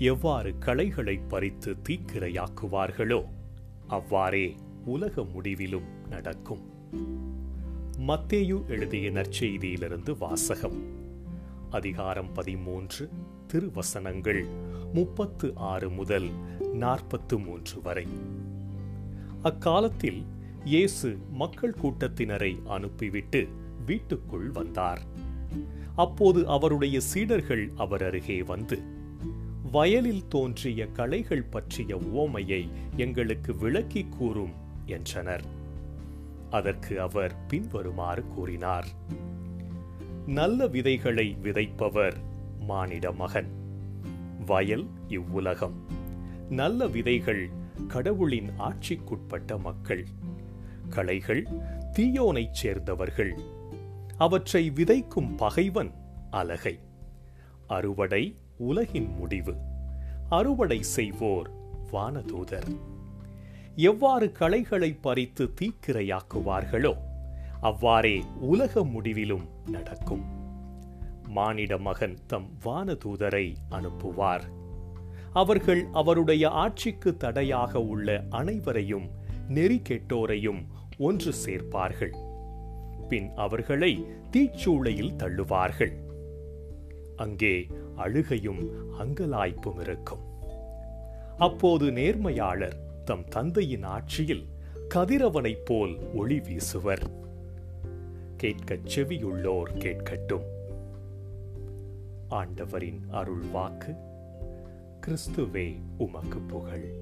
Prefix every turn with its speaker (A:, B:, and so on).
A: எவ்வாறு களைகளை பறித்து தீக்கிரையாக்குவார்களோ அவ்வாறே உலக முடிவிலும் நடக்கும். மத்தேயு எழுதிய நற்செய்தியிலிருந்து வாசகம். அதிகாரம் பதிமூன்று திருவசனங்கள் முப்பத்து ஆறு முதல் நாற்பத்து மூன்று வரை. அக்காலத்தில் இயேசு மக்கள் கூட்டத்தினரை அனுப்பிவிட்டு வீட்டுக்குள் வந்தார். அப்போது அவருடைய சீடர்கள் அவர் அருகே வந்து வயலில் தோன்றிய களைகள் பற்றிய உவமையை எங்களுக்கு விளக்கி கூறும் என்றனர். அதற்கு அவர் பின்வருமாறு கூறினார். நல்ல விதைகளை விதைப்பவர் மானிட மகன். வயல் இவ்வுலகம். நல்ல விதைகள் கடவுளின் ஆட்சிக்குட்பட்ட மக்கள். களைகள் தீயோனைச் சேர்ந்தவர்கள். அவற்றை விதைக்கும் பகைவன் அலகை அறுவடை உலகின் முடிவு. அறுவடை செய்வோர் வானதூதர். எவ்வாறு களைகளை பறித்து தீக்கிரையாக்குவார்களோ அவ்வாறே உலக முடிவிலும் நடக்கும். மானிட மகன் தம் வானதூதரை அனுப்புவார். அவர்கள் அவருடைய ஆட்சிக்கு தடையாக உள்ள அனைவரையும் நெறி கெட்டோரையும் ஒன்று சேர்ப்பார்கள். பின் அவர்களை தீச்சூளையில் தள்ளுவார்கள். அங்கே அழுகையும் அங்கலாய்ப்பும் இருக்கும். அப்போது நேர்மையாளர் தம் தந்தையின் ஆட்சியில் கதிரவனைப் போல் ஒளி வீசுவர். கேட்கச் செவியுள்ளோர் கேட்கட்டும். ஆண்டவரின் அருள் வாக்கு கிறிஸ்துவே உமக்கு புகழ்.